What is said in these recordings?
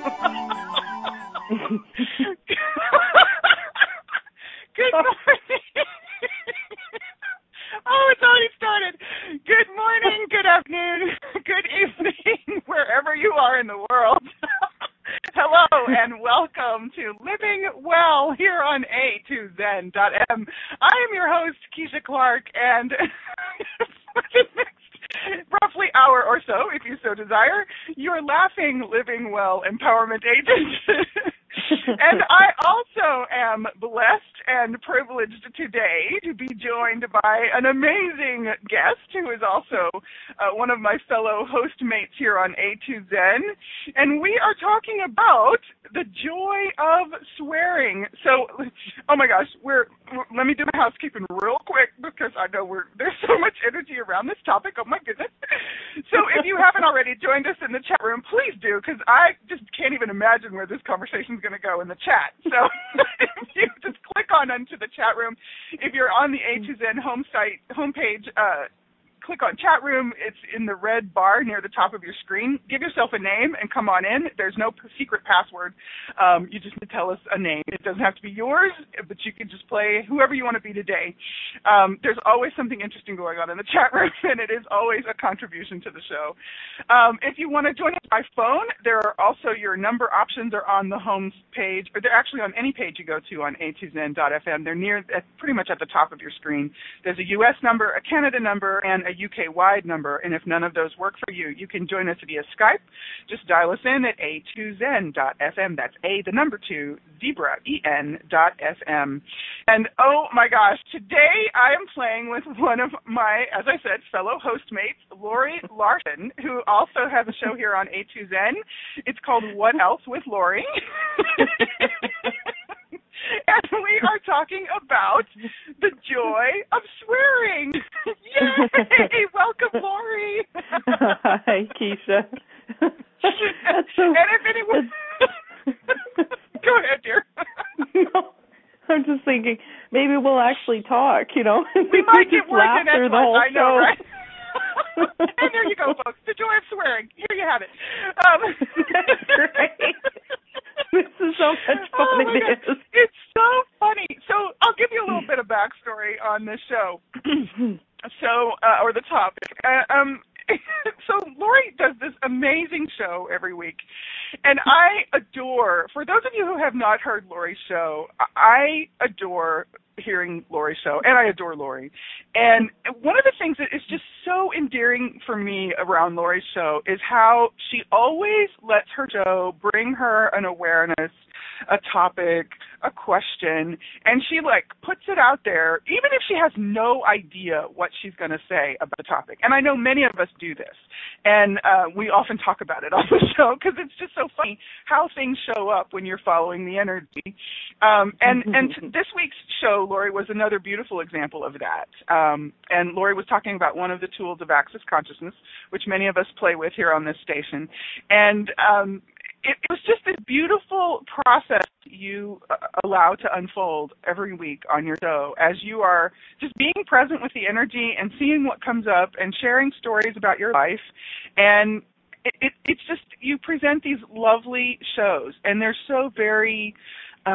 Good morning. oh, it's already started. Good morning, good afternoon, good evening, wherever you are in the world. Hello and welcome to Living Well here on A2Zen.fm. I am your host, Keisha Clark, and hour or so, if you so desire, your laughing, living well empowerment agent. and I also am blessed and privileged today to be joined by an amazing guest who is also uh, one of my fellow host mates here on A2Zen. And we are talking about the joy of swearing. So, oh my gosh, we're, let me do my housekeeping real quick because I know we're, there's so much energy around this topic. Oh my goodness. So if you haven't already joined us in the chat room, please do because I just can't even imagine where this conversation is going to go in the chat. So if you just click on into the chat room, if you're on the A2Zen home site homepage, uh, click on chat room. It's in the red bar near the top of your screen. Give yourself a name and come on in. There's no secret password. Um, you just need to tell us a name. It doesn't have to be yours, but you can just play whoever you want to be today. Um, there's always something interesting going on in the chat room, and it is always a contribution to the show. Um, if you want to join us by phone, there are also your number options are on the home page, or they're actually on any page you go to on a2zen.fm. They're near, pretty much at the top of your screen. There's a U.S. number, a Canada number, and a UK wide number. And if none of those work for you, you can join us via Skype. Just dial us in at a2zen.fm. That's A, the number two, zebra, E-N dot FM. And oh my gosh, today I am playing with one of my, as I said, fellow host mates, Lori Larson, who also has a show here on A2Zen. It's called What Else with Lori. and we are talking about the joy of swearing. Yay! Welcome, Lori. Hi, Keisha. so, and if anyone, go ahead, dear. no, I'm just thinking maybe we'll actually talk. You know, we might get laugh through the whole I know, show. right? And there you go, folks. The joy of swearing. Here you have it. Um, That's great. This is so much fun. oh it is. It's so funny. So I'll give you a little bit of backstory on this show. so, uh, or the topic. Uh, um, so Lori does this amazing show every week, and I adore. For those of you who have not heard Lori's show, I adore hearing Lori's show, and I adore Lori. And one of the things that is just so endearing for me around Lori's show is how she always lets her show bring her an awareness, a topic, a question, and she like puts it out there, even if she has no idea what she's going to say about the topic. And I know many of us do this, and uh, we often talk about it on the show because it's just so funny how things show up when you're following the energy. Um, and and t- this week's show, Lori, was another beautiful example of that. Um, and Lori was talking about one of the tools of Access Consciousness, which many of us play with here on this station, and um, it, it was just a beautiful process you uh, allow to unfold every week on your show as you are just being present with the energy and seeing what comes up and sharing stories about your life. And it, it, it's just you present these lovely shows and they're so very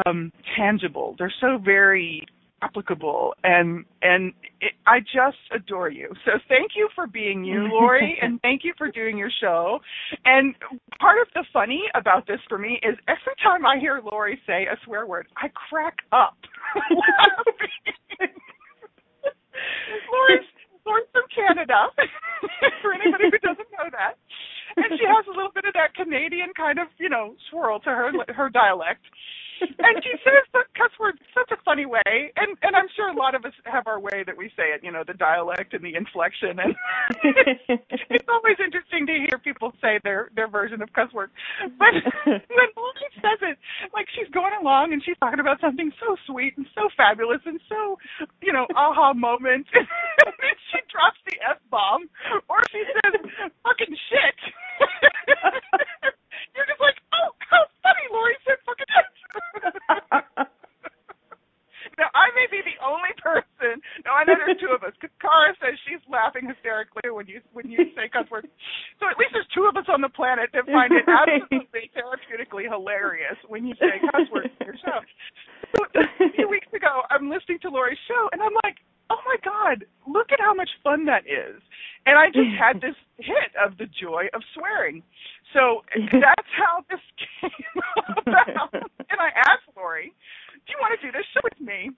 um tangible. They're so very applicable and and it, I just adore you. So thank you for being you, Lori, and thank you for doing your show. And part of the funny about this for me is every time I hear Lori say a swear word, I crack up. Lori's Lori's from Canada. for anybody who doesn't know that. And she has a little bit of that Canadian kind of, you know, swirl to her her dialect and she says the cuss words such a funny way, and and I'm sure a lot of us have our way that we say it. You know, the dialect and the inflection, and it's always interesting to hear people say their their version of cuss words. But when Lily says it, like she's going along and she's talking about something so sweet and so fabulous and so, you know, aha moment, and then she drops the f bomb, or she says fucking shit. You're just like, oh, how funny, Lori said fucking shit. now I may be the only person. No, I know there's two of us. Cara says she's laughing hysterically when you when you say cuss words. So at least there's two of us on the planet that find it absolutely therapeutically hilarious when you say cuss words in your show. So a few weeks ago, I'm listening to Lori's show, and I'm like, oh my god, look at how much fun that is. And I just had this hit of the joy of swearing. So that's how this came about. And I asked Lori, do you want to do this show with me?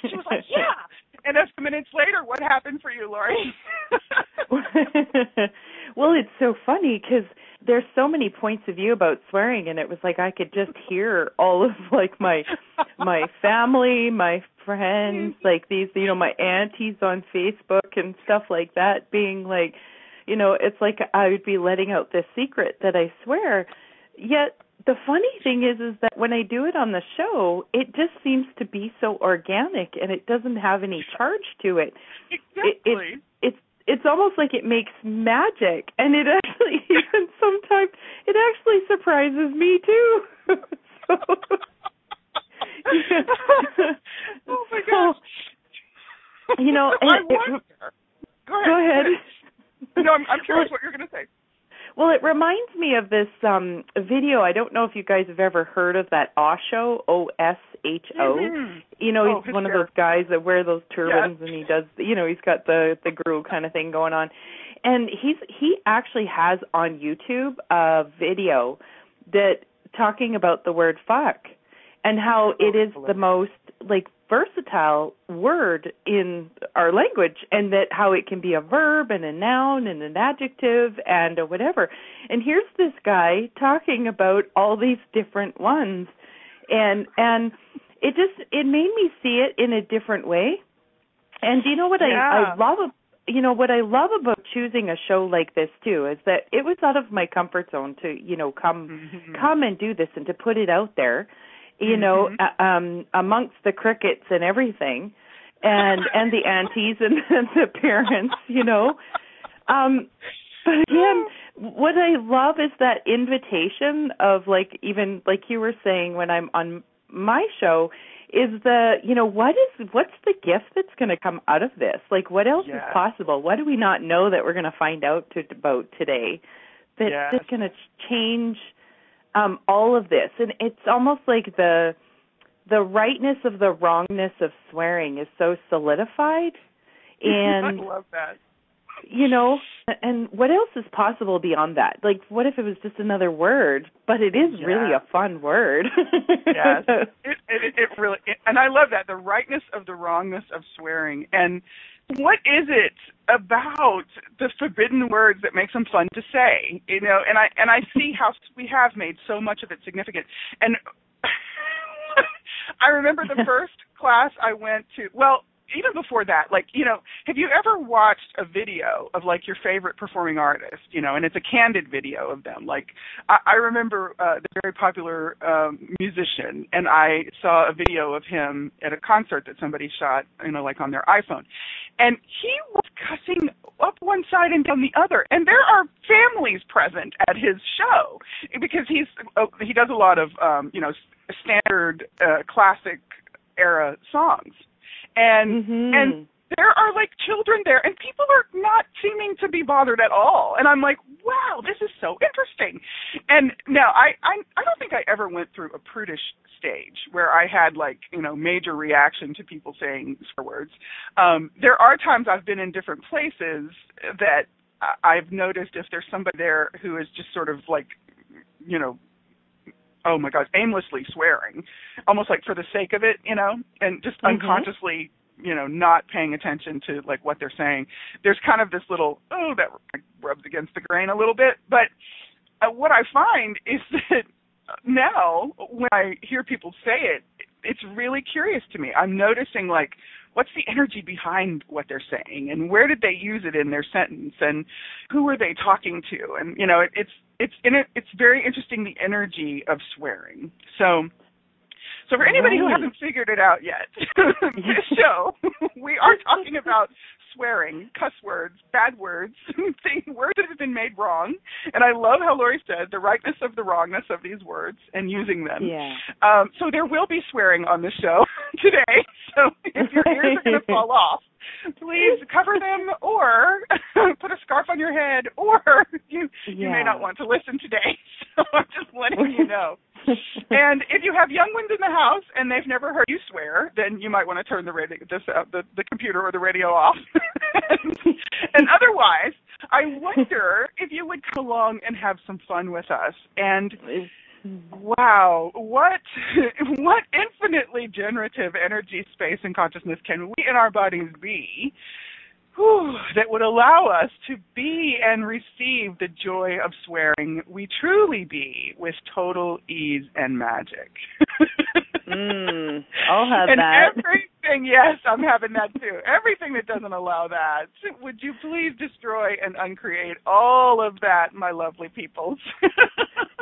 She was like, yeah. And a few minutes later, what happened for you, Lori? well, it's so funny because there's so many points of view about swearing, and it was like I could just hear all of like my my family, my friends, like these, you know, my aunties on Facebook and stuff like that, being like, you know, it's like I would be letting out this secret that I swear. Yet the funny thing is is that when I do it on the show, it just seems to be so organic and it doesn't have any charge to it. Exactly. It, it, it's it's almost like it makes magic and it actually even sometimes it actually surprises me too. so, oh my gosh. You know, I it. Go ahead. Go ahead. No, I'm, I'm curious what you're going to say. Well, it reminds me of this um video. I don't know if you guys have ever heard of that Osho, O S H O. Mhm. You know, Oh, he's one of those guys that wear those turbans and he does, you know, he's got the the guru kind of thing going on. And he's he actually has on YouTube a video that talking about the word fuck and how it is the most like versatile word in our language and that how it can be a verb and a noun and an adjective and a whatever. And here's this guy talking about all these different ones and and it just it made me see it in a different way. And do you know what I Yeah. I love ab- you know what I love about choosing a show like this too is that it was out of my comfort zone to you know come Mhm. come and do this and to put it out there you know Mhm. uh, um amongst the crickets and everything and and the aunties and, and the parents you know um but again what i love is that invitation of like even like you were saying when i'm on my show is the you know what is what's the gift that's going to come out of this like what else Yes. is possible what do we not know that we're going to find out to, about today that's Yes. just going to change um all of this and it's almost like the the rightness of the wrongness of swearing is so solidified and I love that. you know and what else is possible beyond that like what if it was just another word but it is really a fun word Yes. It, it, it really, it, and I love that the rightness of the wrongness of swearing. And what is it about the forbidden words that makes them fun to say? You know, and I and I see how we have made so much of it significant. And I remember the first class I went to. Well, even before that, like you know, have you ever watched a video of like your favorite performing artist? You know, and it's a candid video of them. Like I, I remember uh, the very popular um, musician, and I saw a video of him at a concert that somebody shot, you know, like on their iPhone, and he was cussing up one side and down the other. And there are families present at his show because he's uh, he does a lot of um, you know standard uh, classic era songs, and Mhm. and there are like children there and people are not seeming to be bothered at all. And i'm like wow this is so interesting. And now i i i don't think i ever went through a prudish stage where i had like you know major reaction to people saying swear words. Um there are times i've been in different places that i've noticed if there's somebody there who is just sort of like you know oh my gosh aimlessly swearing almost like for the sake of it you know and just Mhm. unconsciously you know not paying attention to like what they're saying there's kind of this little oh that rubs against the grain a little bit but uh, what i find is that now when I hear people say it, it's really curious to me. I'm noticing like what's the energy behind what they're saying and where did they use it in their sentence and who are they talking to and you know it, it's it's in it it's very interesting the energy of swearing. So so for anybody right. who hasn't figured it out yet, this show we are talking about swearing, cuss words, bad words, things, words that have been made wrong. And I love how Lori said the rightness of the wrongness of these words and using them. Yeah. Um, so there will be swearing on the show today. So if your ears are going to fall off, please cover them or put a scarf on your head or you yeah. you may not want to listen today. So I'm just letting you know. and if you have young ones in the house and they've never heard you swear, then you might want to turn the radio this uh, the the computer or the radio off. and, and otherwise, I wonder if you would come along and have some fun with us and Wow, what what infinitely generative energy, space, and consciousness can we in our bodies be whew, that would allow us to be and receive the joy of swearing we truly be with total ease and magic. mm, I'll have and that. Everything, yes, I'm having that too. Everything that doesn't allow that, would you please destroy and uncreate all of that, my lovely peoples?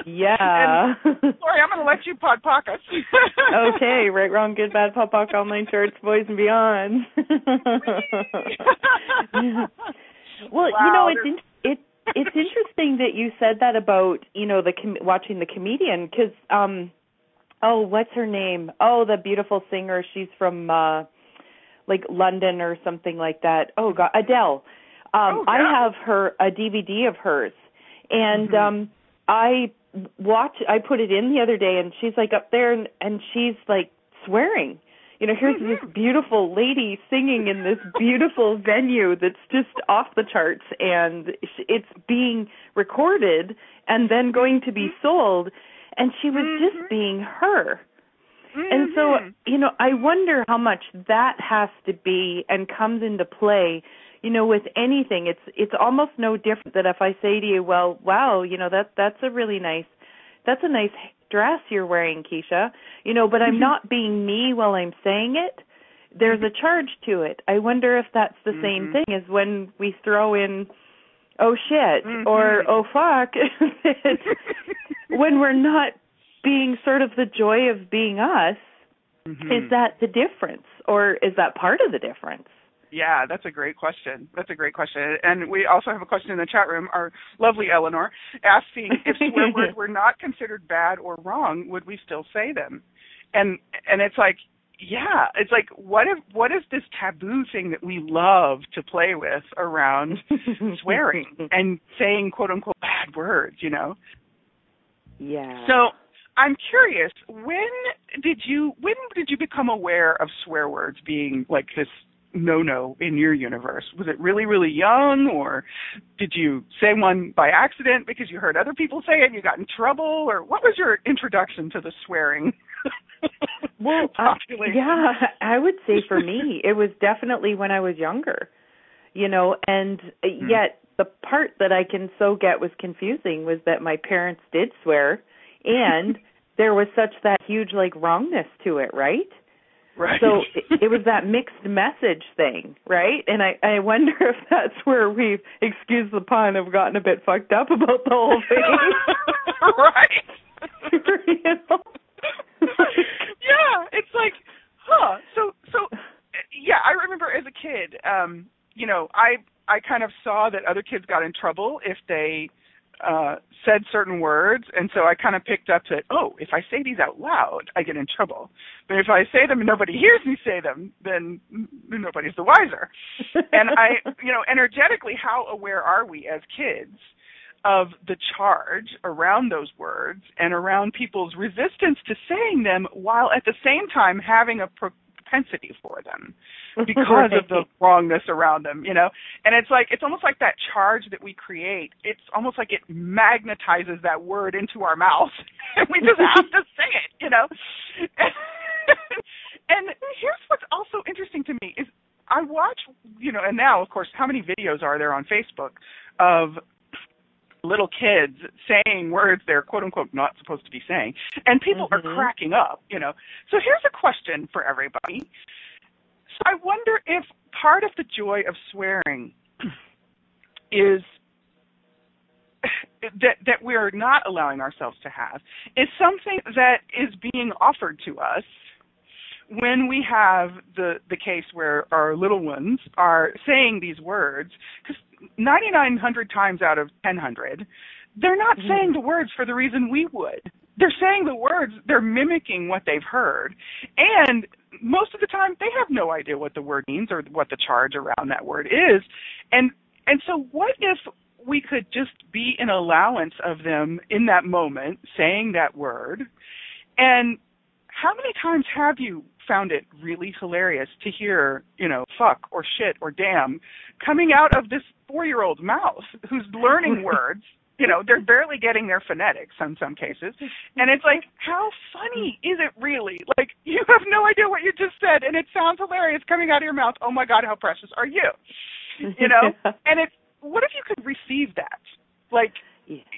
yeah. and, Lori, I'm going to let you POD POC us. okay, right, wrong, good, bad, POD, POC, online charts, boys and beyond. well, Wow, you know, it's in, it it's interesting that you said that about you know the com- watching the comedian because um oh what's her name? Oh the beautiful singer. She's from uh like London or something like that. Oh god Adele. Um Oh, I have her a DVD of hers. And Mhm. um I watch I put it in the other day and she's like up there and and she's like swearing. You know here's this Mhm. beautiful lady singing in this beautiful venue that's just off the charts and sh- it's being recorded and then going to be sold and she was Mhm. just being her and so Mhm. you know i wonder how much that has to be and comes into play you know with anything it's it's almost no different that if i say to you well wow you know that that's a really nice that's a nice dress you're wearing keisha you know but i'm Mhm. not being me while i'm saying it there's a charge to it i wonder if that's the same Mhm. thing as when we throw in oh shit or Mhm. oh fuck when we're not being sort of the joy of being us Mhm. is that the difference or is that part of the difference Yeah, that's a great question. That's a great question. And we also have a question in the chat room. Our lovely Eleanor asking if swear words were not considered bad or wrong, would we still say them? And and it's like, yeah, it's like what if what is this taboo thing that we love to play with around swearing and saying quote unquote bad words, you know? yeah So I'm curious, when did you when did you become aware of swear words being like this no no in your universe? Was it really, really young or did you say one by accident because you heard other people say it and you got in trouble or what was your introduction to the swearing? Well uh, yeah i would say for me it was definitely when i was younger you know and Hmm. yet the part that i can so get was confusing was that my parents did swear and there was such that huge like wrongness to it right Right. so it, it was that mixed message thing, right? And I I wonder if that's where we've, excuse the pun, have gotten a bit fucked up about the whole thing. right. you know? Yeah, it's like, huh. So, so, yeah, I remember as a kid, um, you know, I I kind of saw that other kids got in trouble if they uh said certain words and so I kind of picked up that oh if I say these out loud I get in trouble but if I say them and nobody hears me say them then nobody's the wiser and I you know energetically how aware are we as kids of the charge around those words and around people's resistance to saying them while at the same time having a propensity for them because of the wrongness around them, you know. And it's like it's almost like that charge that we create. It's almost like it magnetizes that word into our mouth, and we just have to say it, you know. and here's what's also interesting to me is I watch, you know, and now of course, how many videos are there on Facebook of little kids saying words they're quote unquote not supposed to be saying, and people mm-hmm. are cracking up. You know. So here's a question for everybody. So I wonder if part of the joy of swearing is that that we're not allowing ourselves to have is something that is being offered to us when we have the the case where our little ones are saying these words because 9900 times out of 1000 they're not mm-hmm. saying the words for the reason we would. They're saying the words they're mimicking what they've heard. And most of the time they have no idea what the word means or what the charge around that word is. And and so what if we could just be an allowance of them in that moment saying that word? And how many times have you found it really hilarious to hear, you know, fuck or shit or damn coming out of this four year old mouth who's learning words. You know, they're barely getting their phonetics in some cases. And it's like, how funny is it really? Like, you have no idea what you just said, and it sounds hilarious coming out of your mouth. Oh my God, how precious are you? You know? and it's, what if you could receive that? Like,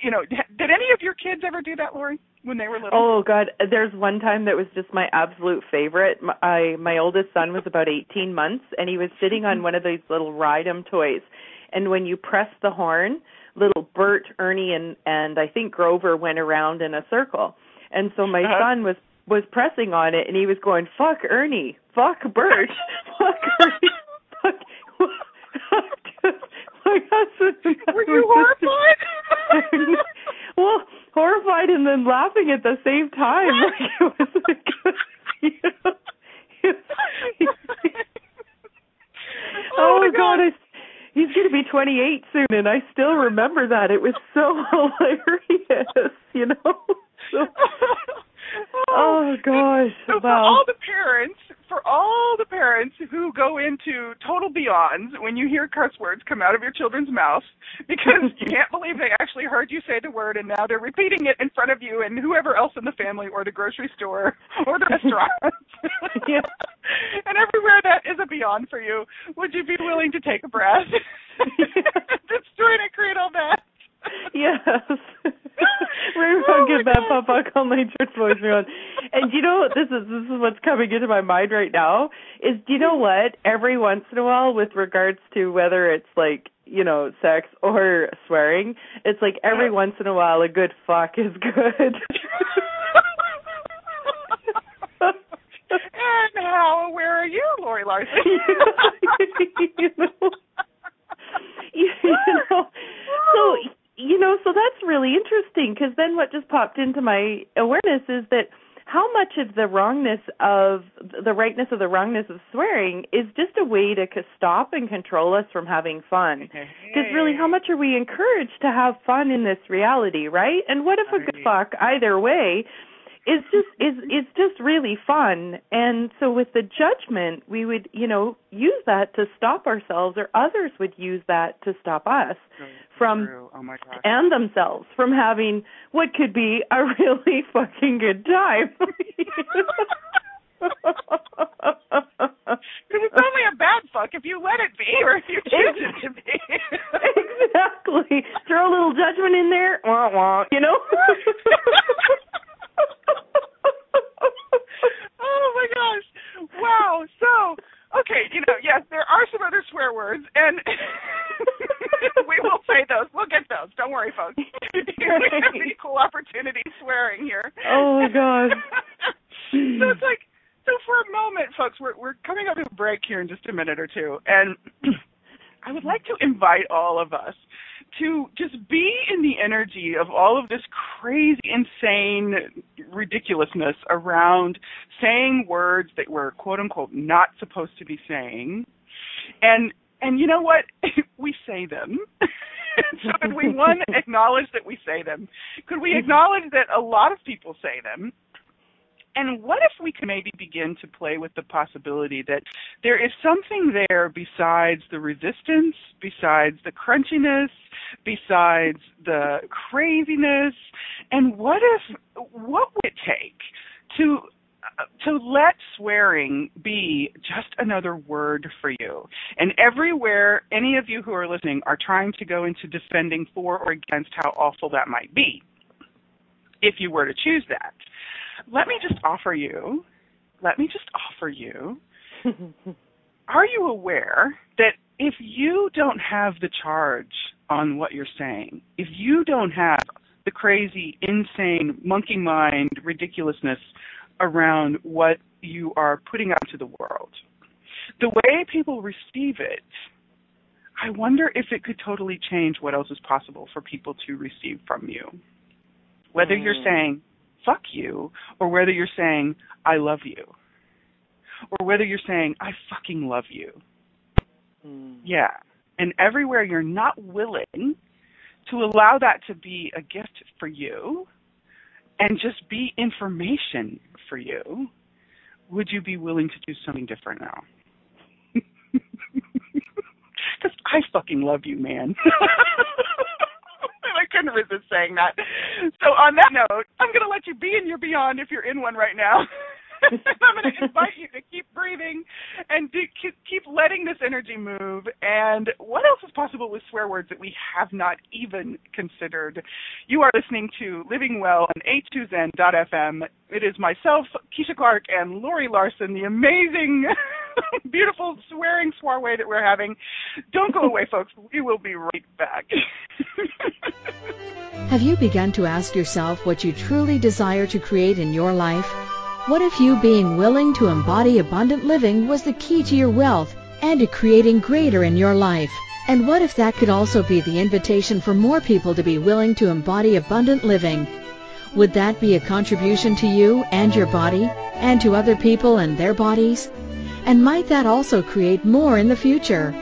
you know, did any of your kids ever do that, Lori, when they were little? Oh God, there's one time that was just my absolute favorite. My my oldest son was about 18 months, and he was sitting on one of these little ride-em toys, and when you press the horn, little Bert, Ernie, and and I think Grover went around in a circle, and so my uh-huh. son was was pressing on it, and he was going, "Fuck Ernie, fuck Bert, fuck Ernie, fuck." my. Were you horrified? well, horrified and then laughing at the same time. Like it was like, you know, oh, oh my oh, God. God I, he's going to be 28 soon, and I still remember that. It was so hilarious, you know. So, Oh, oh gosh! So wow. for all the parents, for all the parents who go into total beyonds when you hear curse words come out of your children's mouths because you can't believe they actually heard you say the word and now they're repeating it in front of you and whoever else in the family or the grocery store or the restaurant. yeah. and everywhere that is a beyond for you, would you be willing to take a breath? Trying to create all that. yes. Get that Papa Call My Church voicemail. And you know this is this is what's coming into my mind right now is do you know what? Every once in a while with regards to whether it's like, you know, sex or swearing, it's like every once in a while a good fuck is good. and how aware are you, Lori Larson? you know, you know, so you know, so that's really interesting because then what just popped into my awareness is that how much of the wrongness of the rightness of the wrongness of swearing is just a way to stop and control us from having fun. Because really, how much are we encouraged to have fun in this reality, right? And what if a good fuck either way it's just it's it's just really fun and so with the judgment we would you know use that to stop ourselves or others would use that to stop us from oh and themselves from having what could be a really fucking good time Because it's only a bad fuck if you let it be or if you choose it to be. exactly. Throw a little judgment in there, wah wah, you know? oh my gosh. Wow. So, okay, you know, yes, there are some other swear words, and we will say those. We'll get those. Don't worry, folks. we have equal opportunity swearing here. Oh my gosh. so it's like, so for a moment, folks, we're we're coming up to a break here in just a minute or two, and I would like to invite all of us to just be in the energy of all of this crazy, insane ridiculousness around saying words that we're quote unquote not supposed to be saying. And and you know what? we say them. so could we one acknowledge that we say them? Could we acknowledge that a lot of people say them? And what if we could maybe begin to play with the possibility that there is something there besides the resistance, besides the crunchiness, besides the craziness? And what if, what would it take to to let swearing be just another word for you. And everywhere any of you who are listening are trying to go into defending for or against how awful that might be, if you were to choose that, let me just offer you, let me just offer you, are you aware that if you don't have the charge on what you're saying, if you don't have the crazy, insane, monkey mind ridiculousness around what you are putting out to the world. The way people receive it, I wonder if it could totally change what else is possible for people to receive from you. Whether mm. you're saying, fuck you, or whether you're saying, I love you. Or whether you're saying, I fucking love you. Mm. Yeah. And everywhere you're not willing to allow that to be a gift for you and just be information for you, would you be willing to do something different now? Because I fucking love you, man. I couldn't resist saying that. So on that note, going to let you be in your beyond if you're in one right now. I'm going to invite you to keep breathing and to keep letting this energy move. And what else is possible with swear words that we have not even considered? You are listening to Living Well on a2zen.fm. It is myself, Keisha Clark, and Lori Larson, the amazing, beautiful swearing soiree that we're having. Don't go away, folks. We will be right back. have you begun to ask yourself what you truly desire to create in your life? What if you being willing to embody abundant living was the key to your wealth and to creating greater in your life? And what if that could also be the invitation for more people to be willing to embody abundant living? Would that be a contribution to you and your body and to other people and their bodies? And might that also create more in the future?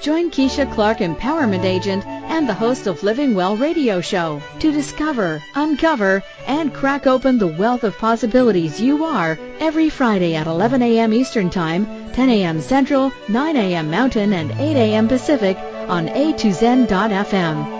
Join Keisha Clark, Empowerment Agent and the host of Living Well radio show to discover, uncover, and crack open the wealth of possibilities you are every Friday at 11 a.m. Eastern Time, 10 a.m. Central, 9 a.m. Mountain, and 8 a.m. Pacific on a2zen.fm.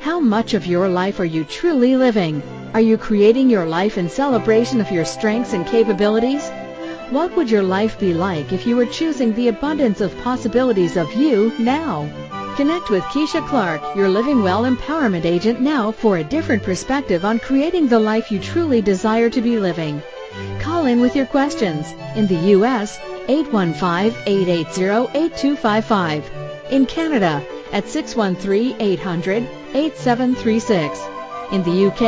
How much of your life are you truly living? Are you creating your life in celebration of your strengths and capabilities? What would your life be like if you were choosing the abundance of possibilities of you now? Connect with Keisha Clark, your Living Well Empowerment Agent now for a different perspective on creating the life you truly desire to be living. Call in with your questions. In the U.S., 815-880-8255. In Canada, at 613-800-8736. In the UK,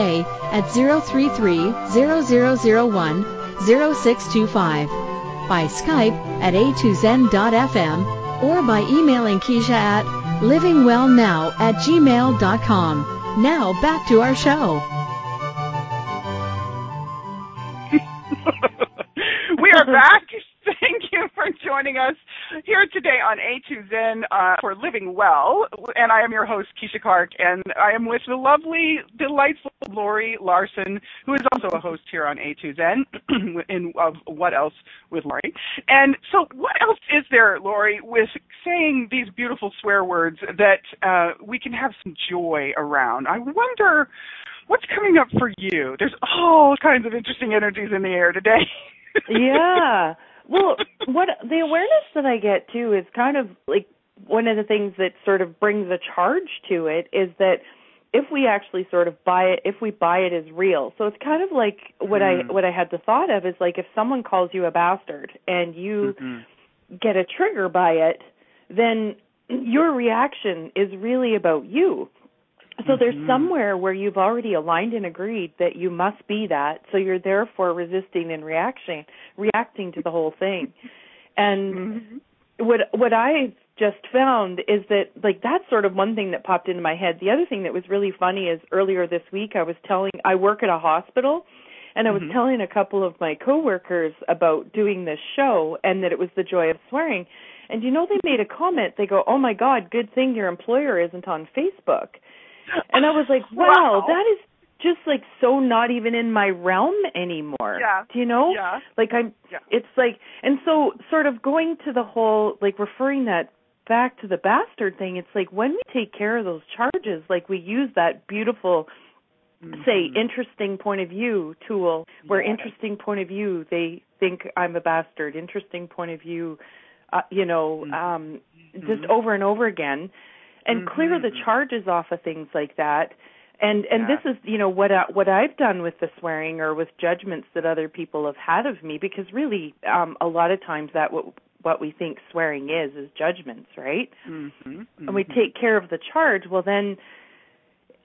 at 033-0001 0625, by Skype at a2zen.fm, or by emailing Keisha at livingwellnow at gmail.com. Now back to our show. we are back. Thank you for joining us here today on A2Zen uh, for Living Well. And I am your host, Keisha Clark, and I am with the lovely, delightful Lori Larson, who is also a host here on A2Zen in of What Else with Lori. And so, what else is there, Lori, with saying these beautiful swear words that uh, we can have some joy around? I wonder what's coming up for you. There's all kinds of interesting energies in the air today. yeah. Well, what the awareness that I get too is kind of like one of the things that sort of brings a charge to it is that if we actually sort of buy it if we buy it as real so it's kind of like what mm. i what i had the thought of is like if someone calls you a bastard and you mm-hmm. get a trigger by it then your reaction is really about you so mm-hmm. there's somewhere where you've already aligned and agreed that you must be that so you're therefore resisting and reacting reacting to the whole thing and mm-hmm. what what i just found is that like that's sort of one thing that popped into my head. The other thing that was really funny is earlier this week I was telling I work at a hospital and I was mm-hmm. telling a couple of my coworkers about doing this show and that it was the joy of swearing. And you know they made a comment. They go, "Oh my god, good thing your employer isn't on Facebook." And I was like, "Wow, wow. that is just like so not even in my realm anymore. Yeah. Do you know? Yeah. Like I'm yeah. it's like and so sort of going to the whole like referring that back to the bastard thing, it's like when we take care of those charges, like we use that beautiful mm-hmm. say interesting point of view tool where yes. interesting point of view they think I'm a bastard, interesting point of view uh, you know, mm-hmm. um just over and over again and mm-hmm. clear the charges off of things like that. And and yeah. this is you know what I, what I've done with the swearing or with judgments that other people have had of me because really um a lot of times that what what we think swearing is is judgments, right? Mm-hmm, mm-hmm. And we take care of the charge, well then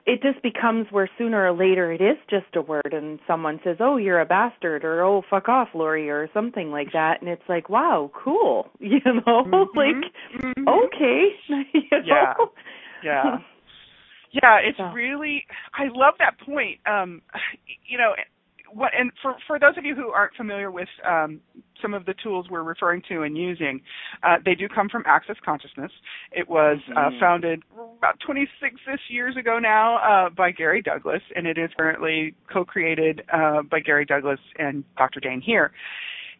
it just becomes where sooner or later it is just a word and someone says, "Oh, you're a bastard," or "Oh, fuck off, Lori," or something like that, and it's like, "Wow, cool," you know, mm-hmm, like, mm-hmm. okay, you know? yeah, yeah, yeah. It's really, I love that point. Um, you know, what and for for those of you who aren't familiar with um, some of the tools we're referring to and using, uh, they do come from Access Consciousness. It was uh, mm-hmm. founded about 26ish years ago now uh, by Gary Douglas, and it is currently co-created uh, by Gary Douglas and Dr. Dain Heer.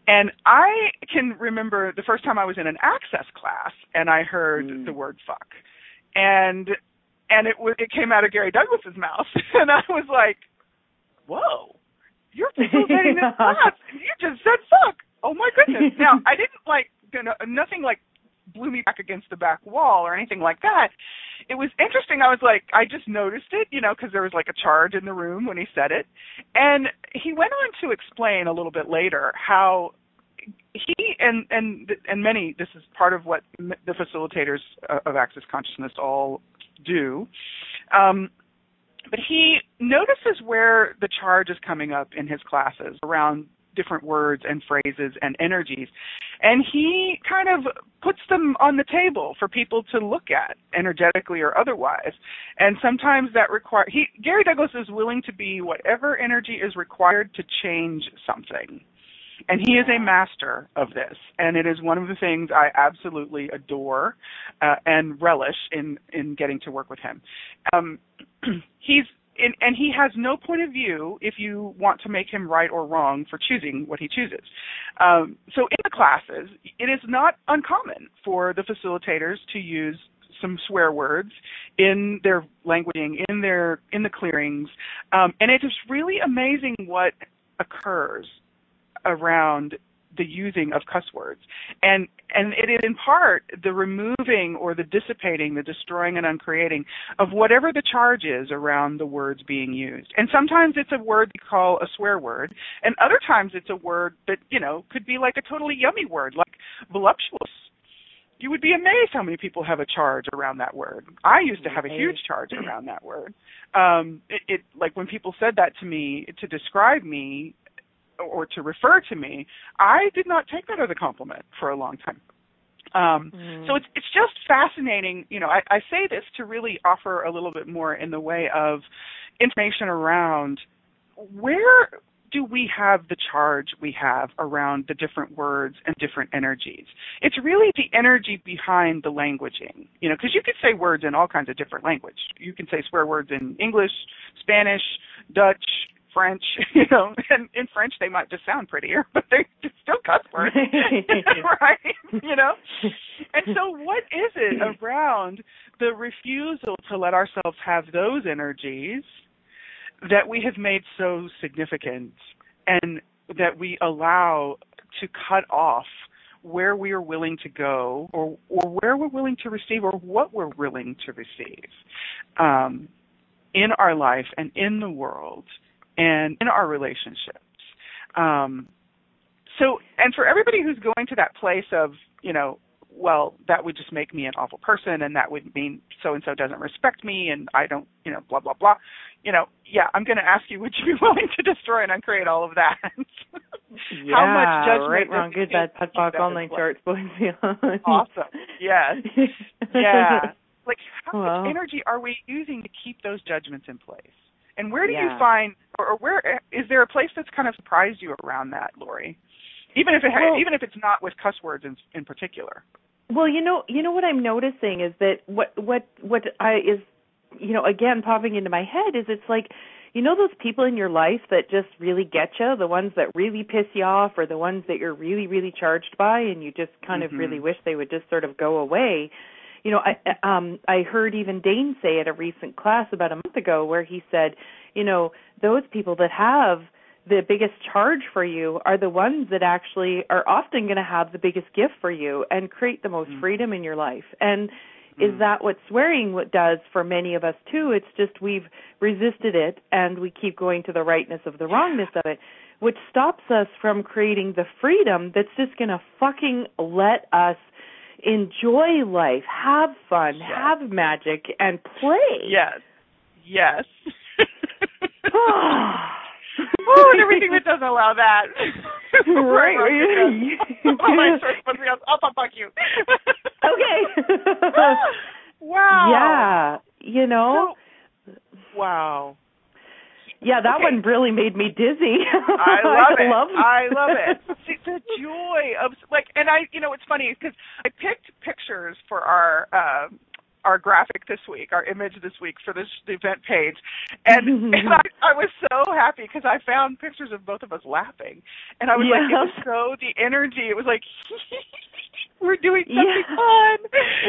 And I can remember the first time I was in an Access class and I heard mm. the word "fuck," and and it w- it came out of Gary Douglas's mouth, and I was like, "Whoa." You're facilitating this class. You just said fuck. Oh my goodness. Now I didn't like you know, nothing like blew me back against the back wall or anything like that. It was interesting. I was like, I just noticed it, you know, because there was like a charge in the room when he said it, and he went on to explain a little bit later how he and and and many. This is part of what the facilitators of Access Consciousness all do. Um, but he notices where the charge is coming up in his classes around different words and phrases and energies and he kind of puts them on the table for people to look at energetically or otherwise. And sometimes that require he Gary Douglas is willing to be whatever energy is required to change something and he is a master of this. And it is one of the things i absolutely adore uh, and relish in in getting to work with him. Um, he's in, and he has no point of view if you want to make him right or wrong for choosing what he chooses. Um, so in the classes, it is not uncommon for the facilitators to use some swear words in their languaging, in their in the clearings, um, and it is really amazing what occurs around the using of cuss words. And and it is in part the removing or the dissipating, the destroying and uncreating of whatever the charge is around the words being used. And sometimes it's a word they call a swear word, and other times it's a word that, you know, could be like a totally yummy word, like voluptuous. You would be amazed how many people have a charge around that word. I used to have a huge charge around that word. Um, it, it like when people said that to me to describe me, or to refer to me, I did not take that as a compliment for a long time. Um, mm. So it's it's just fascinating. You know, I, I say this to really offer a little bit more in the way of information around where do we have the charge we have around the different words and different energies? It's really the energy behind the languaging, you know, because you could say words in all kinds of different language. You can say swear words in English, Spanish, Dutch, French, you know, and in French they might just sound prettier, but they're still cuss words, right? You know, and so what is it around the refusal to let ourselves have those energies that we have made so significant, and that we allow to cut off where we are willing to go, or or where we're willing to receive, or what we're willing to receive. Um, in our life and in the world and in our relationships. Um, so, and for everybody who's going to that place of, you know, well, that would just make me an awful person and that would mean so and so doesn't respect me and I don't, you know, blah, blah, blah. You know, yeah, I'm going to ask you, would you be willing to destroy and uncreate all of that? yeah, How much judgment? Right, wrong, good, bad, POD POC, online charts, boys Awesome. Yes. yeah. Like, how well. much energy are we using to keep those judgments in place? And where do yeah. you find, or, where is there a place that's kind of surprised you around that, Laurie? Even if it, well, even if it's not with cuss words in, in particular. Well, you know, you know what I'm noticing is that what what what I is, you know, again popping into my head is it's like, you know, those people in your life that just really get you, the ones that really piss you off, or the ones that you're really really charged by, and you just kind mm-hmm. of really wish they would just sort of go away. You know, I um I heard even Dain say at a recent class about a month ago where he said, you know, those people that have the biggest charge for you are the ones that actually are often going to have the biggest gift for you and create the most mm. freedom in your life. And mm. is that what swearing what does for many of us too? It's just we've resisted it and we keep going to the rightness of the wrongness of it, which stops us from creating the freedom that's just going to fucking let us enjoy life, have fun, yes. have magic and play. Yes. Yes. oh, and everything that doesn't allow that. right. oh, my source must be I'll fuck you. okay. wow. Yeah. You know. So, wow. Yeah, that okay. one really made me dizzy. I love it. Love I love it. See, the joy of like, and I, you know, it's funny because I picked pictures for our uh, our graphic this week, our image this week for this event page, and, and I, I was so happy because I found pictures of both of us laughing, and I was like, it was so the energy. It was like we're doing something yeah. fun,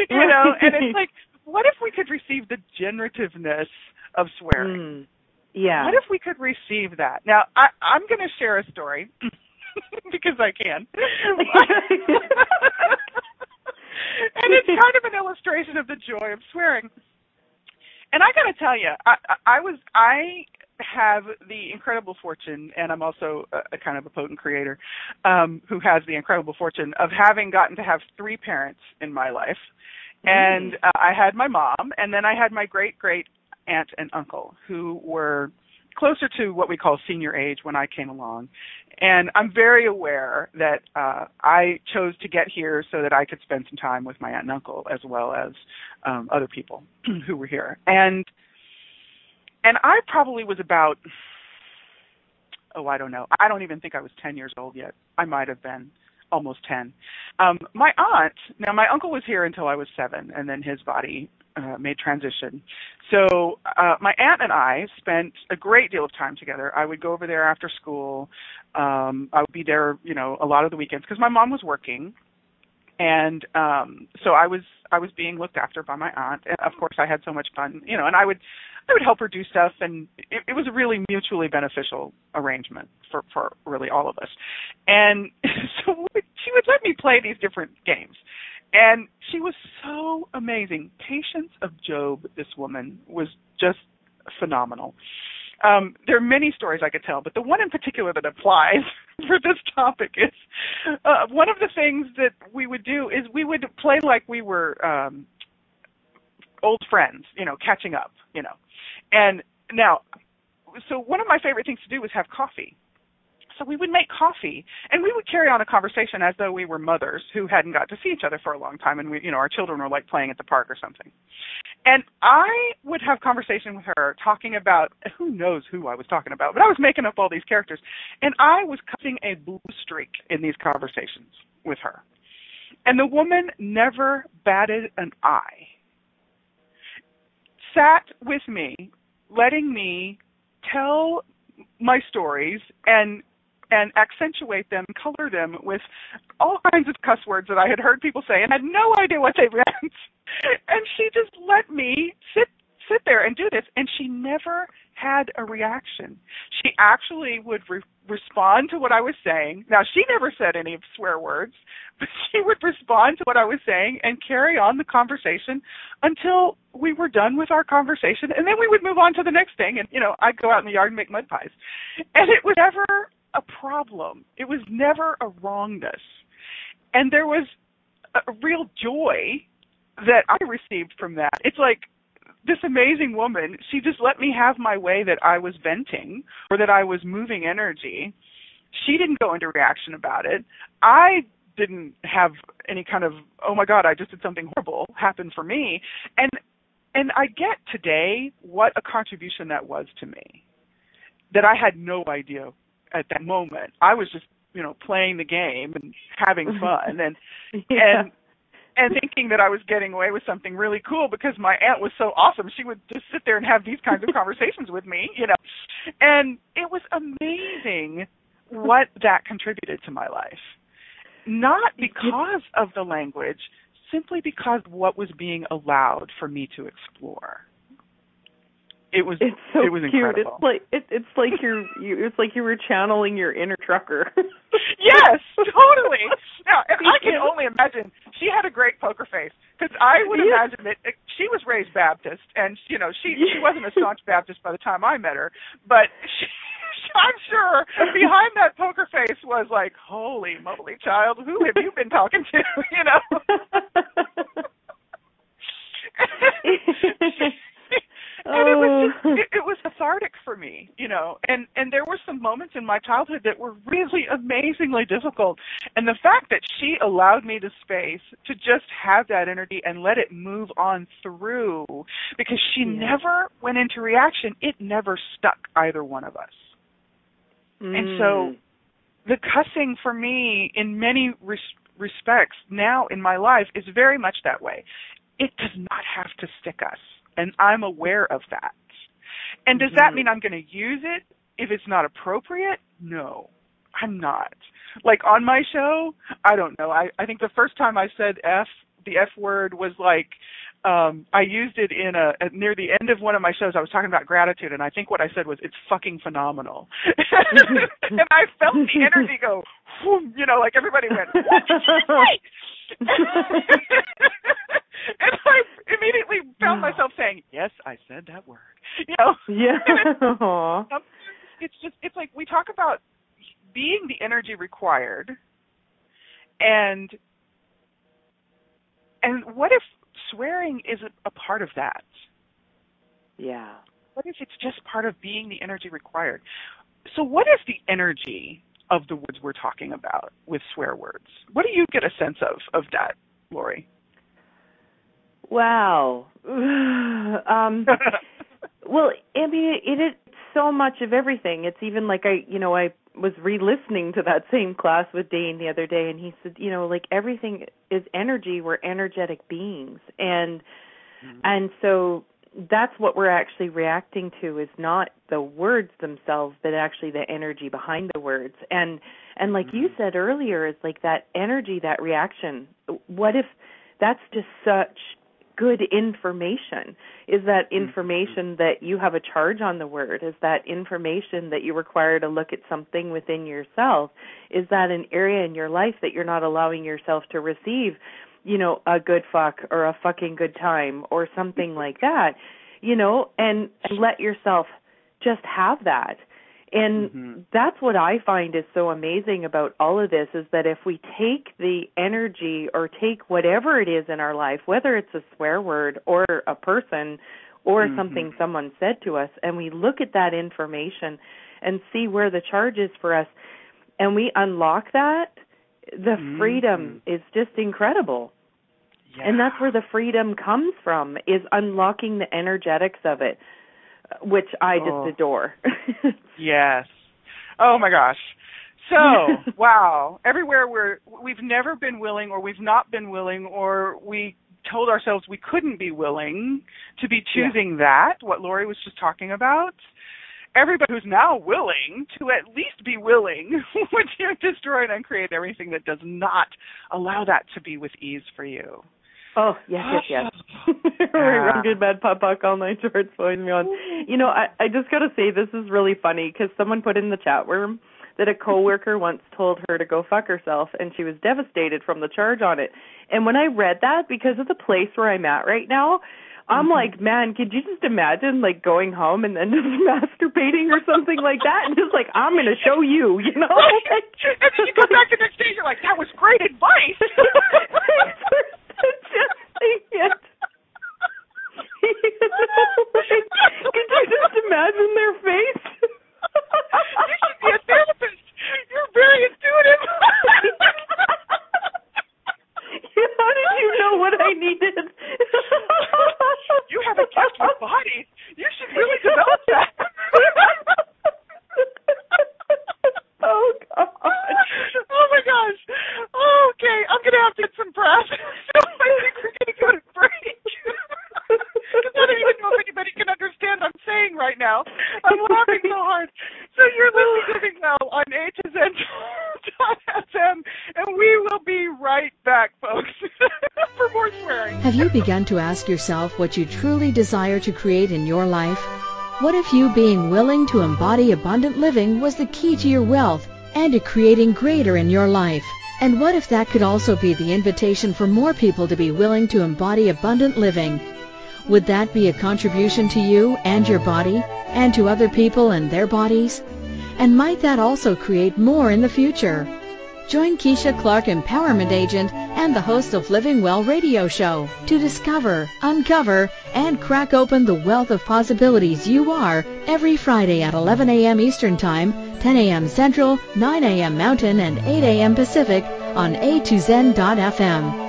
you know, and it's like, what if we could receive the generativeness of swearing? Mm. Yeah. What if we could receive that? Now, I, I'm going to share a story because I can and it's kind of an illustration of the joy of swearing. And I got to tell you, I, I was I have the incredible fortune, and I'm also a, a kind of a potent creator um, who has the incredible fortune of having gotten to have three parents in my life. Mm. And uh, I had my mom, and then I had my great great aunt and uncle who were closer to what we call senior age when I came along. And I'm very aware that uh, I chose to get here so that I could spend some time with my aunt and uncle as well as um, other people who were here. And and I probably was about oh I don't know I don't even think I was 10 years old yet. I might have been almost 10. Um, my aunt, now my uncle was here until I was seven, and then his body uh, made transition. So uh, my aunt and I spent a great deal of time together. I would go over there after school. Um, I would be there, you know, a lot of the weekends because my mom was working, and um, so I was I was being looked after by my aunt. And of course, I had so much fun, you know, and I would I would help her do stuff, and it, it was a really mutually beneficial arrangement for for really all of us. And so she would let me play these different games. And she was so amazing. Patience of Job, this woman, was just phenomenal. Um, there are many stories I could tell, but the one in particular that applies for this topic is uh, one of the things that we would do is we would play like we were um, old friends, you know, catching up, you know. And now, so one of my favorite things to do was have coffee so we would make coffee and we would carry on a conversation as though we were mothers who hadn't got to see each other for a long time and we you know our children were like playing at the park or something. And i would have conversation with her talking about who knows who i was talking about but i was making up all these characters and i was cutting a blue streak in these conversations with her. And the woman never batted an eye sat with me letting me tell my stories and and accentuate them, color them with all kinds of cuss words that I had heard people say and had no idea what they meant. and she just let me sit sit there and do this, and she never had a reaction. She actually would re- respond to what I was saying. Now, she never said any swear words, but she would respond to what I was saying and carry on the conversation until we were done with our conversation, and then we would move on to the next thing. And you know, I'd go out in the yard and make mud pies, and it was never a problem. It was never a wrongness, and there was a real joy that I received from that. It's like this amazing woman, she just let me have my way that I was venting or that I was moving energy. She didn't go into reaction about it. I didn't have any kind of oh my god, I just did something horrible happen for me. And and I get today what a contribution that was to me. That I had no idea at that moment. I was just, you know, playing the game and having fun and yeah. and and thinking that I was getting away with something really cool because my aunt was so awesome. She would just sit there and have these kinds of conversations with me, you know. And it was amazing what that contributed to my life. Not because of the language, simply because what was being allowed for me to explore it was it's so it was cute. incredible. It's like it, it's like you're you, it's like you were channeling your inner trucker. yes, totally. Now, and I can only imagine she had a great poker face because I would Yeah. imagine that uh, she was raised Baptist, and you know she she wasn't a staunch Baptist by the time I met her, but she, I'm sure behind that poker face was like, "Holy moly, child, who have you been talking to?" You know. It was it, was cathartic for me, you know. And and there were some moments in my childhood that were really amazingly difficult. And the fact that she allowed me the space to just have that energy and let it move on through because she Yeah. never went into reaction, it never stuck either one of us. And so Mm. the cussing for me in many res- respects now in my life is very much that way. It does not have to stick us, and I'm aware of that. And does that Mhm. mean I'm going to use it if it's not appropriate? No, I'm not. Like on my show, I don't know. I I think the first time I said f the f word was like um I used it in a at near the end of one of my shows I was talking about gratitude and I think what I said was it's fucking phenomenal. and I felt the energy go whoom, you know like everybody went what did you say? and I immediately found myself saying, "Yes, I said that word." You know. Yeah. Sometimes it's just it's like we talk about being the energy required and and what if swearing isn't a part of that? Yeah. What if it's just part of being the energy required? So what is the energy of the words we're talking about with swear words? What do you get a sense of of that, Laurie? Wow. um well, I mean it, it is so much of everything. It's even like I, you know, I was re-listening to that same class with Dain the other day and he said, you know, like everything is energy, we're energetic beings. And and so that's what we're actually reacting to is not the words themselves but actually the energy behind the words. And and like you mm-hmm. said earlier is like that energy that reaction. What if that's just such good information? Is that mm-hmm. information that you have a charge on the word? Is that information that you require to look at something within yourself? Is that an area in your life that you're not allowing yourself to receive you know a good fuck or a fucking good time or something like that you know and, and let yourself just have that and Mhm. that's what i find is so amazing about all of this is that if we take the energy or take whatever it is in our life whether it's a swear word or a person or Mhm. something someone said to us and we look at that information and see where the charge is for us and we unlock that the freedom mm-hmm. is just incredible Yeah. and that's where the freedom comes from is unlocking the energetics of it which i just Oh. adore Yes. Oh my gosh. So, wow. Everywhere we're we've never been willing or we've not been willing or we told ourselves we couldn't be willing to be choosing that, what Laurie was just talking about. Everybody who's now willing to at least be willing would you destroy and uncreate everything that does not allow that to be with ease for you. Oh yes, yes, yes. Run good, bad, POD, POC, all night shorts, boys, me on. You know, I I just gotta say this is really funny because someone put in the chat room that a coworker once told her to go fuck herself, and she was devastated from the charge on it. And when I read that, because of the place where I'm at right now, I'm mm-hmm. like, man, could you just imagine like going home and then just masturbating or something like that, and just like, I'm gonna show you, you know? Right. and then you come back the next day, you're like, that was great advice. it. could you just imagine their face? you should be a therapist. You're very intuitive. How did you know what I needed? you have a gift with body. You should really develop that. oh God. Oh my gosh. Okay, I'm gonna have to get some breath. I think we're gonna go to break. Because I don't even know if anybody can understand what I'm saying right now. I'm laughing so hard. So you're listening now on A to Z FM, and we will be right back, folks, for more swearing. Have you begun to ask yourself what you truly desire to create in your life? What if you being willing to embody abundant living was the key to your wealth and to creating greater in your life? And what if that could also be the invitation for more people to be willing to embody abundant living? Would that be a contribution to you and your body and to other people and their bodies? And might that also create more in the future? Join Keisha Clark, Empowerment Agent and the host of Living Well radio show to discover, uncover, and crack open the wealth of possibilities you are every Friday at 11 a.m. Eastern Time, 10 a.m. Central, 9 a.m. Mountain, and 8 a.m. Pacific on a2zen.fm.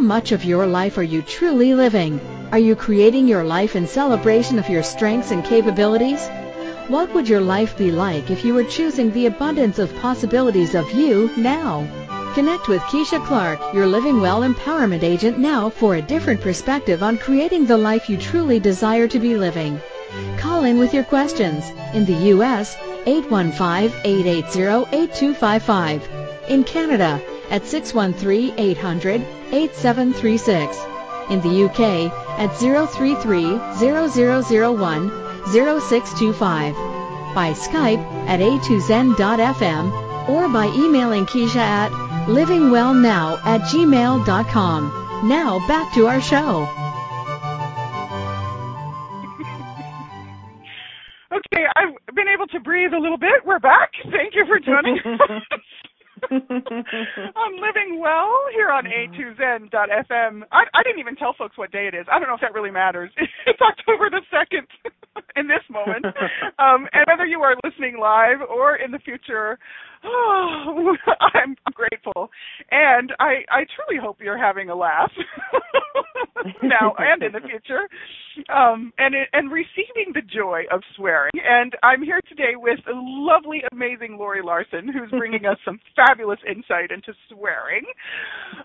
Much of your life are you truly living? Are you creating your life in celebration of your strengths and capabilities? What would your life be like if you were choosing the abundance of possibilities of you now? Connect with Keisha Clark, your Living Well Empowerment Agent now for a different perspective on creating the life you truly desire to be living. Call in with your questions. In the U.S., 815-880-8255. In Canada, at 613-800-8736. In the UK at 033-0001-0625. By Skype at a2zen.fm or by emailing Keisha at livingwellnow at gmail.com. Now back to our show. okay, I've been able to breathe a little bit. We're back. Thank you for joining I'm living well here on mm-hmm. A2Zen.fm. I, I didn't even tell folks what day it is. I don't know if that really matters. It's October the 2nd in this moment. Um, and whether you are listening live or in the future, oh, I'm grateful. And I, I truly hope you're having a laugh now and in the future. Um, and, and receiving the joy of swearing. And I'm here today with the lovely, amazing Laurie Laursen, who's bringing us some fabulous insight into swearing.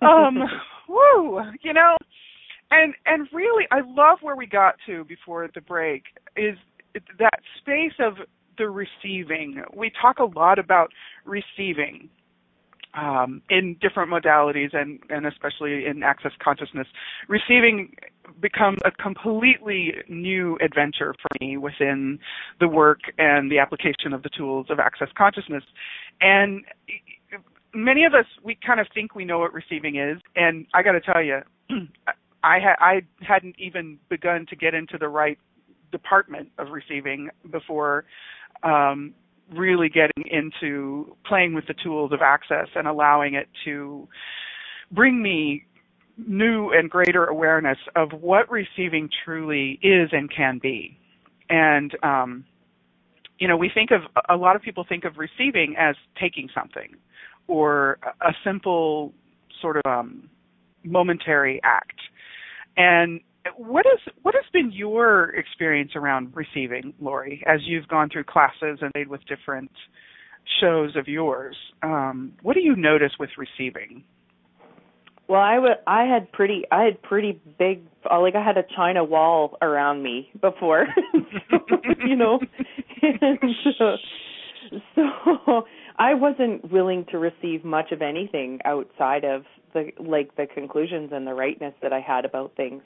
Um, woo, you know, and and really, I love where we got to before the break. Is that space of the receiving. We talk a lot about receiving um, in different modalities and, and especially in access consciousness. Receiving becomes a completely new adventure for me within the work and the application of the tools of access consciousness. And many of us, we kind of think we know what receiving is. And I got to tell you, I I hadn't even begun to get into the right department of receiving before um, really getting into playing with the tools of access and allowing it to bring me new and greater awareness of what receiving truly is and can be. And um, you know, we think of a lot of people think of receiving as taking something or a simple sort of um, momentary act. And what is what has been your experience around receiving, Laurie, as you've gone through classes and made with different shows of yours? Um, what do you notice with receiving? Well, I would. I had pretty. I had pretty big. Uh, like I had a china wall around me before, you know. and, uh, so I wasn't willing to receive much of anything outside of the like the conclusions and the rightness that I had about things.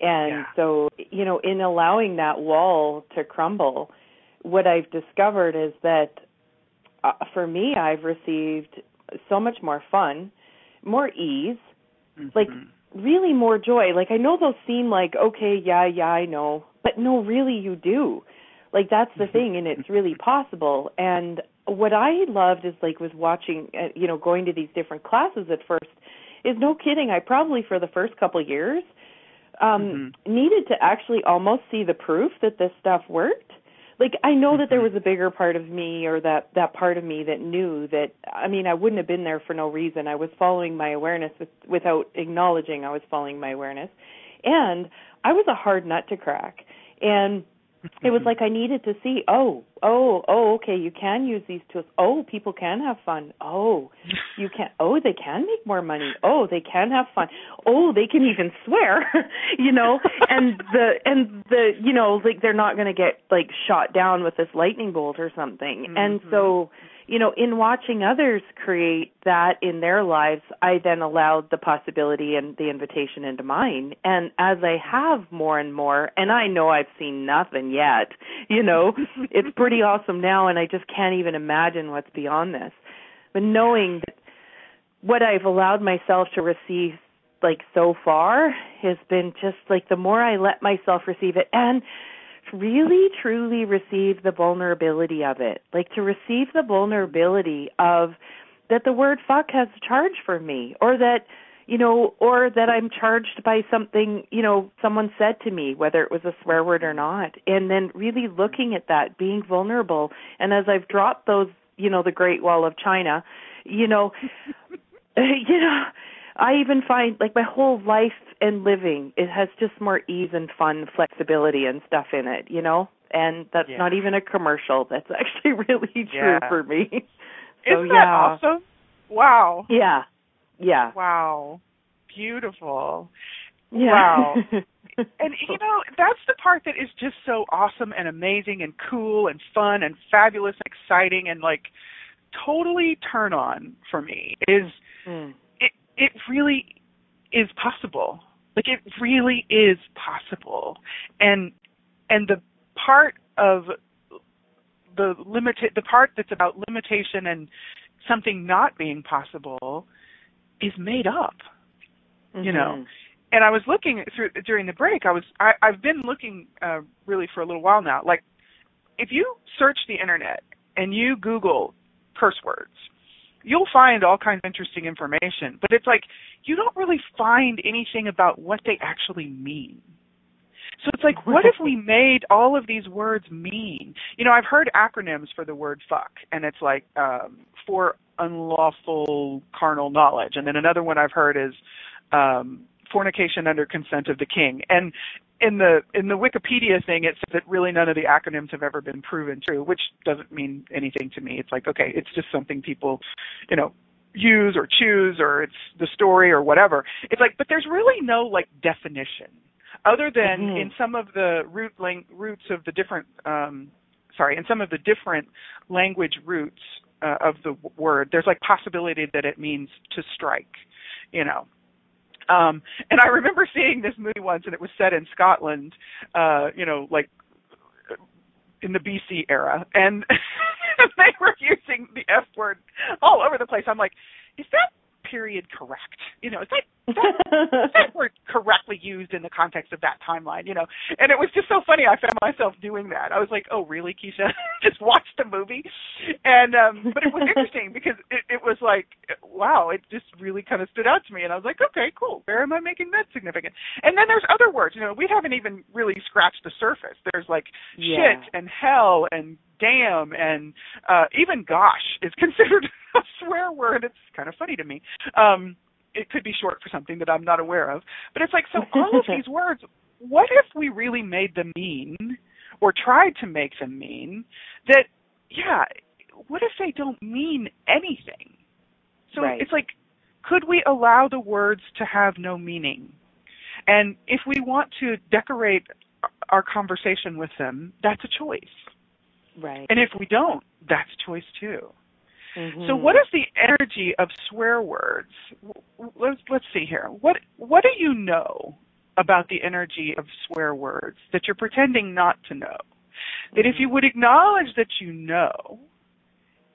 And yeah. so, you know, in allowing that wall to crumble, what I've discovered is that uh, for me, I've received so much more fun, more ease, mm-hmm. like really more joy. Like I know those seem like okay, yeah, yeah, I know, but no, really, you do. Like that's the thing, and it's really possible. And what I loved is like was watching, uh, you know, going to these different classes at first. Is no kidding. I probably for the first couple of years um mm-hmm. needed to actually almost see the proof that this stuff worked like i know mm-hmm. that there mm-hmm. was a bigger part of me or that that part of me that knew that i mean i wouldn't have been there for no reason i was following my awareness with, without acknowledging i was following my awareness and i was a hard nut to crack and it was like I needed to see, oh, oh, oh, okay, you can use these tools. Oh, people can have fun. Oh, you can oh, they can make more money. Oh, they can have fun. Oh, they can even swear, you know, and the and the you know, like they're not going to get like shot down with this lightning bolt or something. Mm-hmm. And so you know, in watching others create that in their lives, I then allowed the possibility and the invitation into mine. And as I have more and more, and I know I've seen nothing yet, you know, it's pretty awesome now, and I just can't even imagine what's beyond this. But knowing that what I've allowed myself to receive like so far has been just like the more I let myself receive it and really truly receive the vulnerability of it. Like to receive the vulnerability of that the word fuck has charge for me or that you know or that I'm charged by something, you know, someone said to me whether it was a swear word or not. And then really looking at that, being vulnerable and as I've dropped those, you know, the Great Wall of China, you know, you know, I even find like my whole life and living it has just more ease and fun, flexibility and stuff in it, you know. And that's yeah. not even a commercial. That's actually really true yeah. for me. So, Isn't that yeah. awesome? Wow. Yeah. Yeah. Wow. Beautiful. Yeah. Wow. and you know that's the part that is just so awesome and amazing and cool and fun and fabulous and exciting and like totally turn on for me is mm it really is possible. Like it really is possible. And and the part of the limit the part that's about limitation and something not being possible is made up. Mm-hmm. You know. And I was looking through during the break. I was I, I've been looking uh, really for a little while now. Like, if you search the internet and you Google curse words, you'll find all kinds of interesting information, but it's like you don't really find anything about what they actually mean. So it's like, what if we made all of these words mean? You know, I've heard acronyms for the word fuck, and it's like um, for unlawful carnal knowledge, and then another one I've heard is um, fornication under consent of the king. And in the in the Wikipedia thing, it says that really none of the acronyms have ever been proven true, which doesn't mean anything to me. It's like okay, it's just something people, you know, use or choose, or it's the story or whatever. It's like, but there's really no like definition other than mm-hmm. in some of the root lang- roots of the different. um Sorry, in some of the different language roots uh, of the word, there's like possibility that it means to strike, you know, um, and I remember seeing this movie once, and it was set in Scotland, uh, you know, like in the BC era, and they were using the F word all over the place. I'm like, is that period correct? You know, is that that, that word correctly used in the context of that timeline? You know, and it was just so funny. I found myself doing that. I was like, oh, really, Keisha? just watched the movie, and um, but it was interesting because it, it was like, wow, it just really kind of stood out to me, and I was like, okay, cool. Where am I making that significant? And then there's other words. You know, we haven't even really scratched the surface. There's like Yeah. shit and hell and damn and uh even gosh is considered a swear word. It's kind of funny to me. Um it could be short for something that I'm not aware of. But it's like so all of these words, what if we really made them mean or tried to make them mean that yeah, what if they don't mean anything? So Right. it's like could we allow the words to have no meaning? And if we want to decorate our conversation with them, that's a choice. right. And if we don't, that's a choice too. Mhm. So what is the energy of swear words? Let's let's see here. What what do you know about the energy of swear words that you're pretending not to know? That if you would acknowledge that you know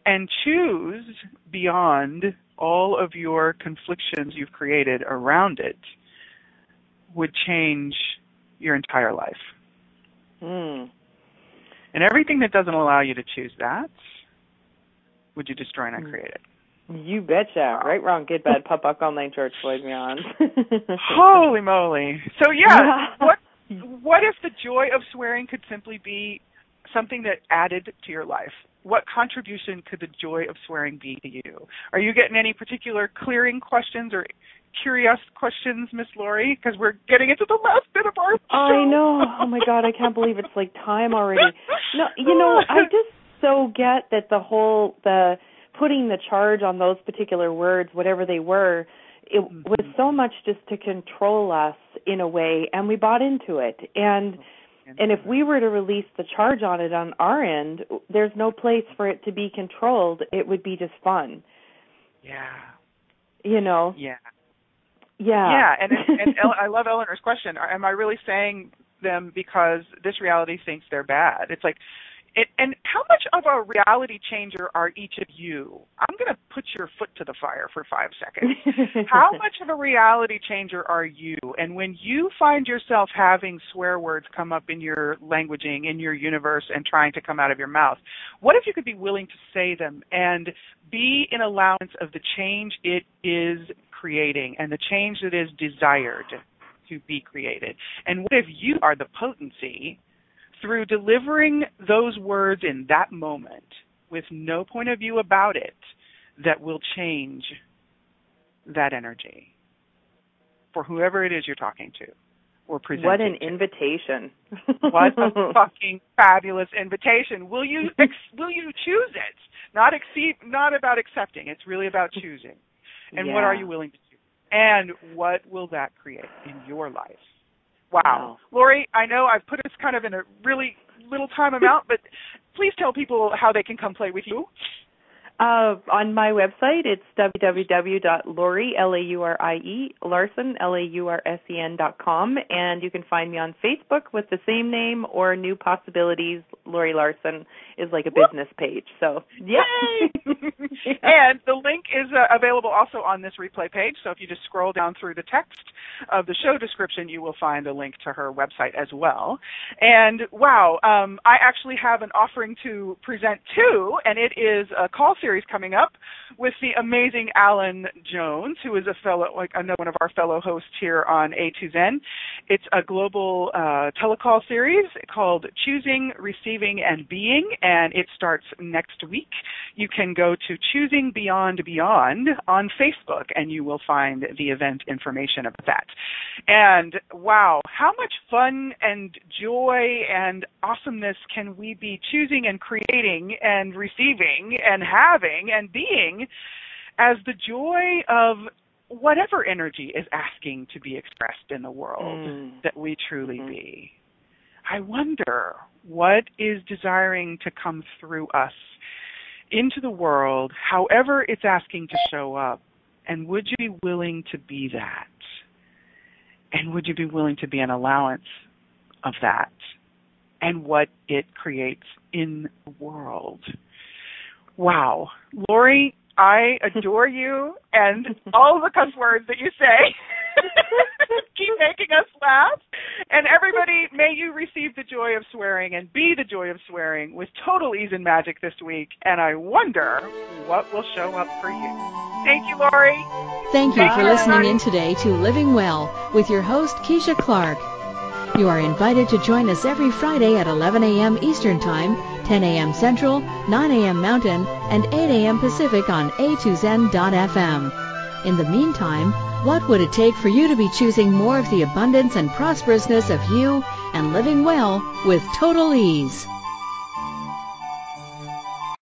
and choose beyond all of your conflictions you've created around it would change your entire life. Mm. And everything that doesn't allow you to choose that, would you destroy and uncreate mm. it? You betcha. Right, wrong, good, bad, POD, POC, online, George Floyd, me on. Holy moly! So yeah, Yeah. what what if the joy of swearing could simply be something that added to your life? What contribution could the joy of swearing be to you? Are you getting any particular clearing questions or curious questions, Miss Laurie? Because we're getting into the last bit of our show. I know. Oh my god, I can't believe it's like time already. No, you know, I just so get that the whole the putting the charge on those particular words, whatever they were, it mm-hmm. was so much just to control us in a way and we bought into it. And oh, and if we were to release the charge on it on our end, there's no place for it to be controlled. It would be just fun. yeah, You know. yeah. Yeah. Yeah, and and El- I love Eleanor's question. Am I really saying them because this reality thinks they're bad? It's like, it, and how much of a reality changer are each of you? I'm going to put your foot to the fire for five seconds. how much of a reality changer are you? And when you find yourself having swear words come up in your languaging, in your universe, and trying to come out of your mouth, what if you could be willing to say them and be in allowance of the change it is creating and the change that is desired to be created? And what if you are the potency through delivering those words in that moment with no point of view about it that will change that energy for whoever it is you're talking to or presenting what an to? invitation. what a fucking fabulous invitation. Will you ex- will you choose it? Not exceed not about accepting. It's really about choosing. And what are you willing to do? And what will that create in your life? Wow. Laurie, I know I've put us kind of in a really little time amount, but please tell people how they can come play with you. Uh, on my website, it's www.laurie, L-A-U-R-I-E, Laursen, L-A-U-R-S-E-N dot com, and you can find me on Facebook with the same name or New Possibilities. Laurie Laursen is like a business page. So, yeah. and the link is uh, available also on this replay page. So if you just scroll down through the text of the show description, you will find a link to her website as well. And wow, um, I actually have an offering to present too, and it is a call series coming up with the amazing Alan Jones, who is a fellow, like another one of our fellow hosts here on A to Zen. It's a global uh, telecall series called Choosing, Receiving, and Being, and it starts next week. You can go to Choosing Beyond Beyond on Facebook, and you will find the event information about that. And wow, how much fun and joy and awesomeness can we be choosing and creating and receiving and having and being as the joy of whatever energy is asking to be expressed in the world Mm. that we truly Mhm. be. I wonder what is desiring to come through us into the world, however it's asking to show up, and would you be willing to be that? And would you be willing to be an allowance of that and what it creates in the world? Wow. Laurie, I adore you and all the cuss words that you say. Keep making us laugh. And everybody, may you receive the joy of swearing and be the joy of swearing with total ease and magic this week. And I wonder what will show up for you. Thank you, Laurie. Thank you for listening in today to Living Well with your host, Keisha Clark. You are invited to join us every Friday at 11 a.m. Eastern Time, 10 a.m. Central, 9 a.m. Mountain, and 8 a.m. Pacific on a2zen.fm. In the meantime, what would it take for you to be choosing more of the abundance and prosperousness of you and living well with total ease?